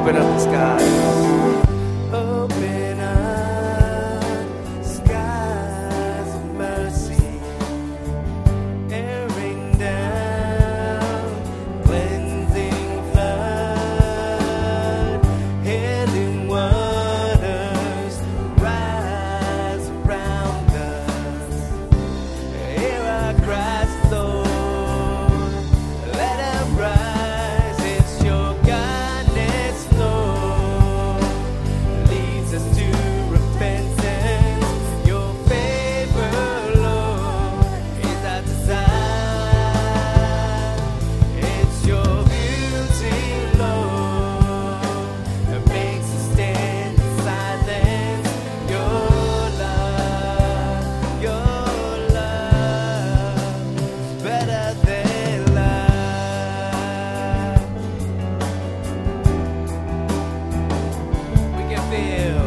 Open up the skies. We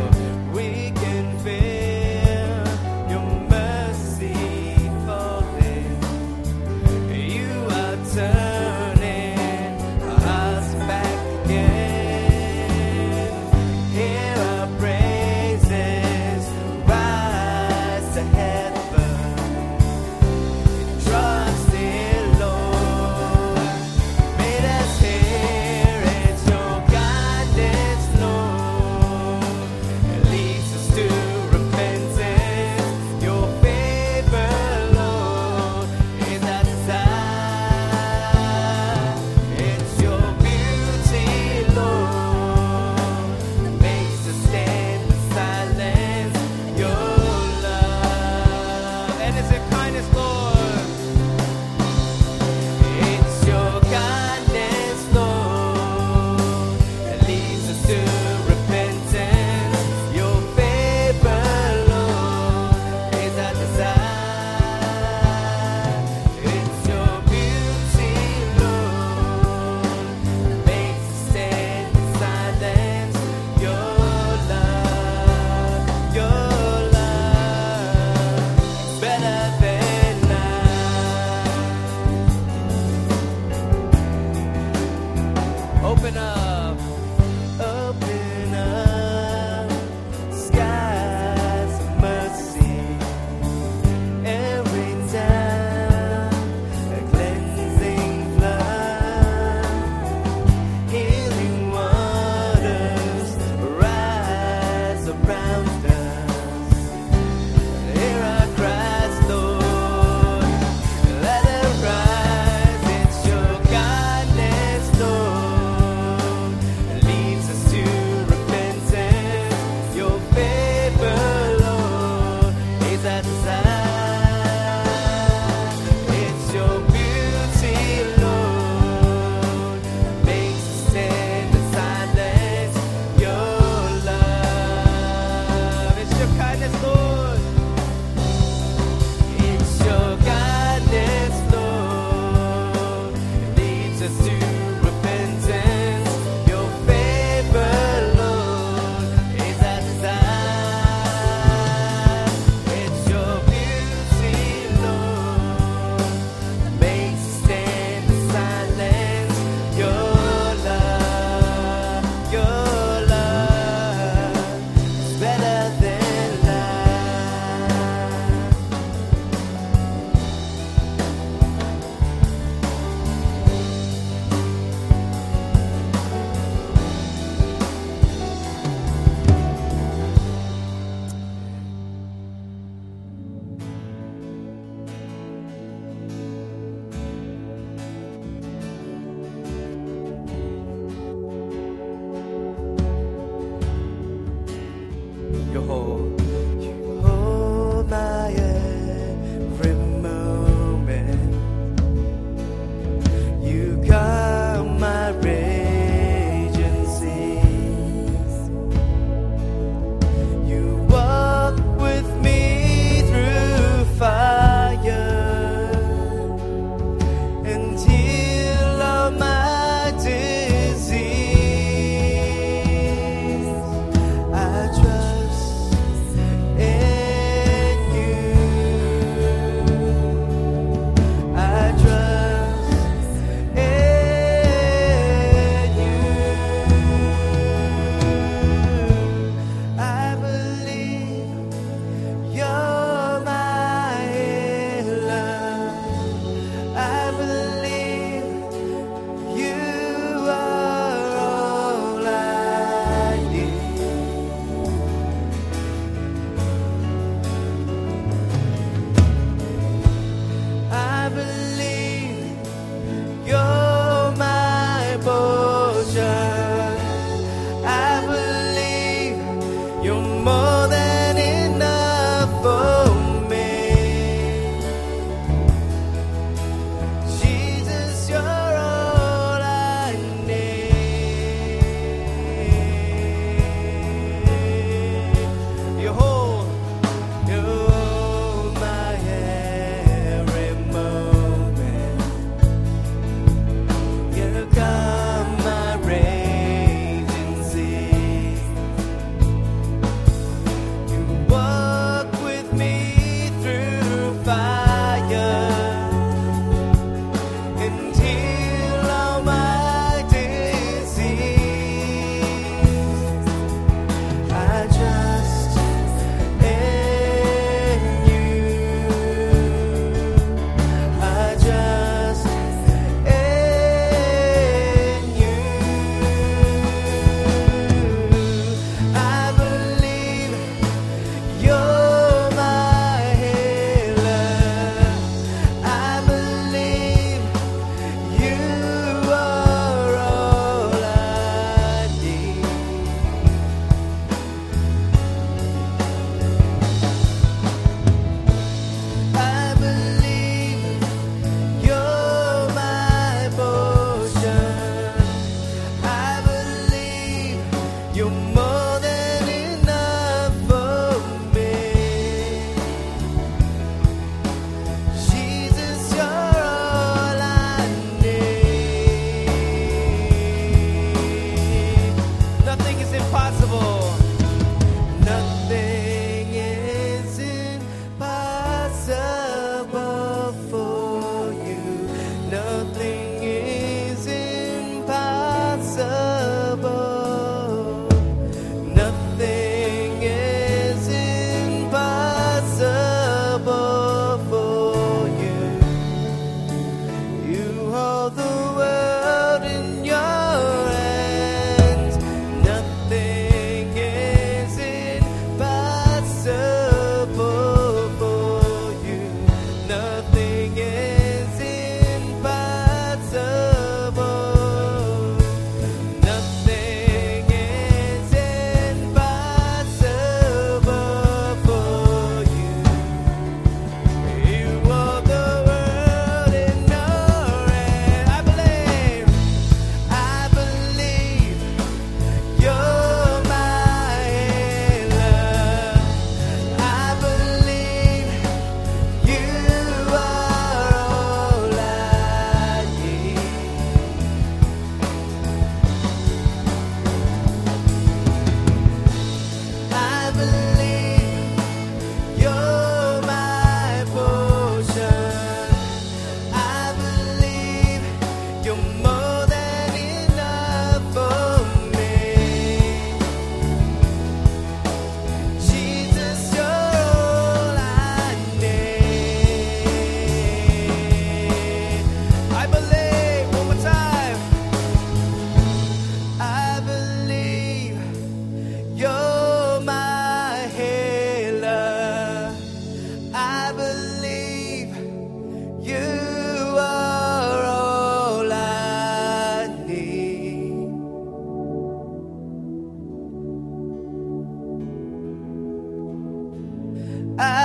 through fire.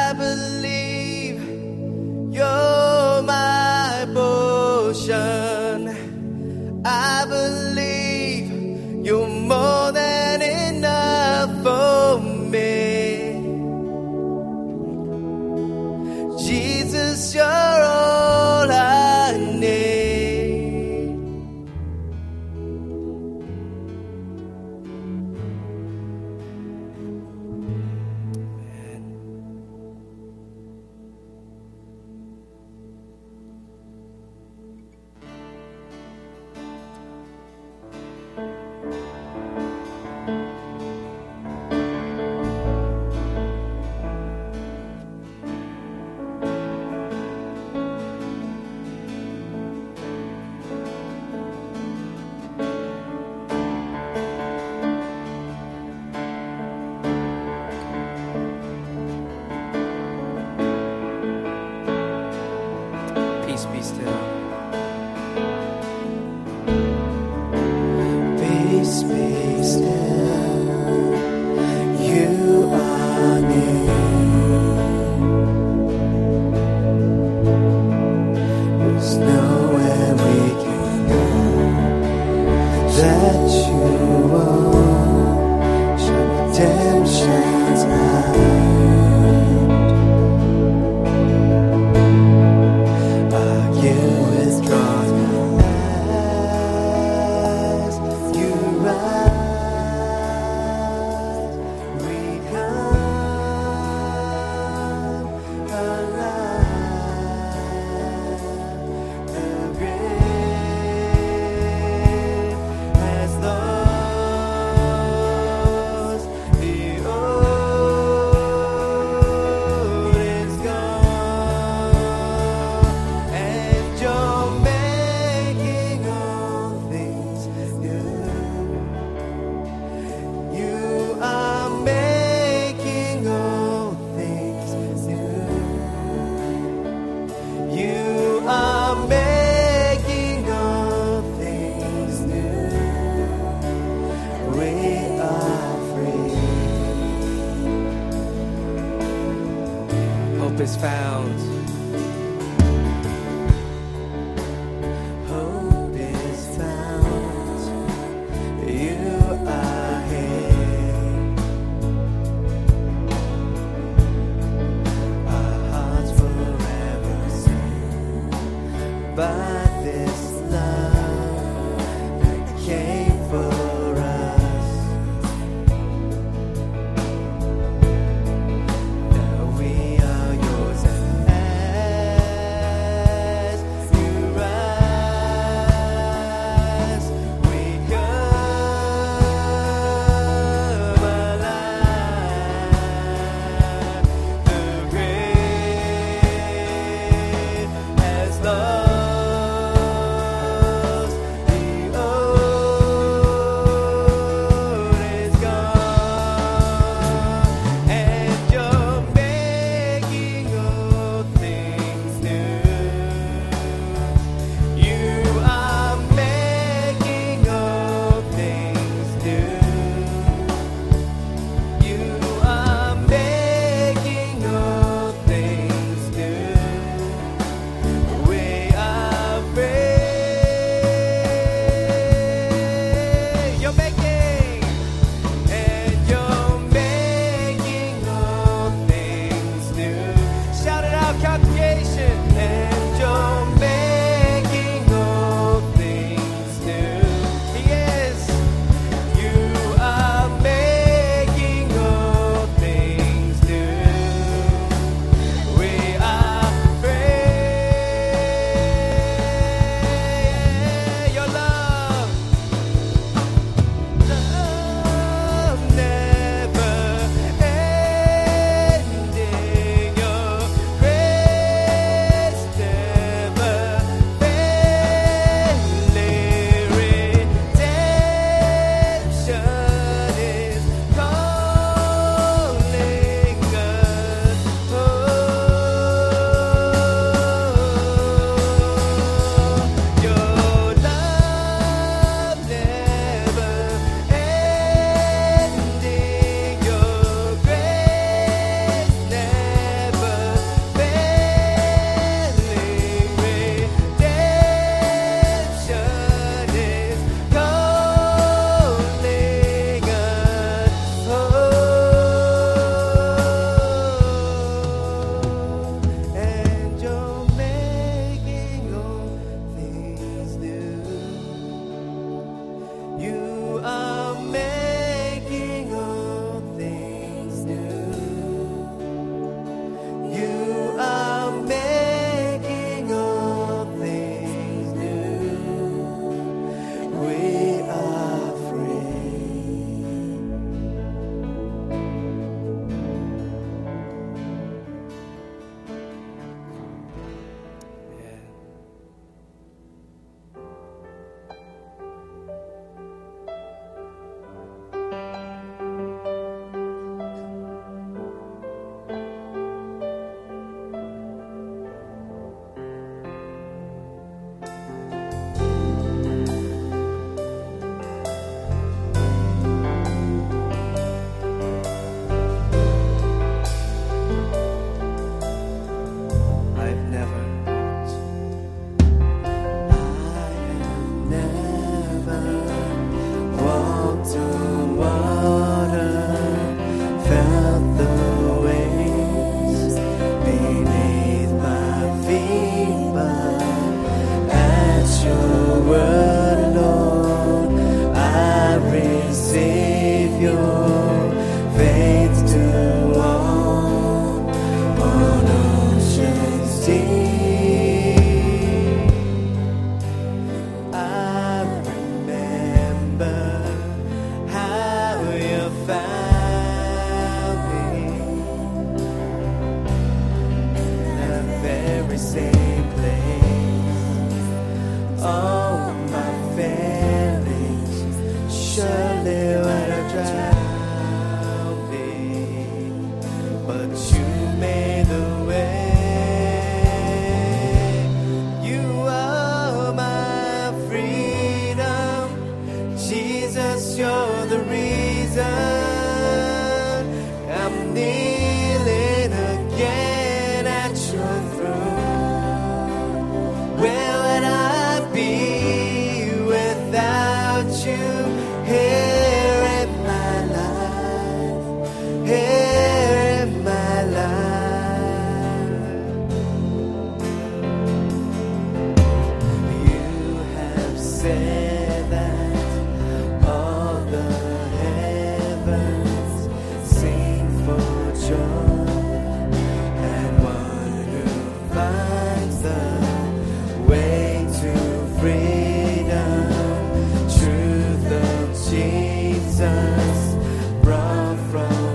I believe Is found. Jesus brought from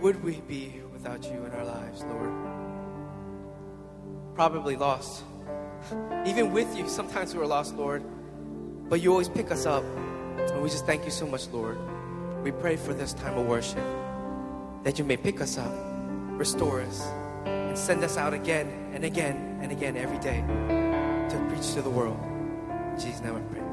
would we be without you in our lives, Lord? Probably lost. Even with you, sometimes we're lost, Lord. But you always pick us up. And we just thank you so much, Lord. We pray for this time of worship that you may pick us up, restore us, and send us out again and again and again every day to preach to the world. In Jesus' now I pray.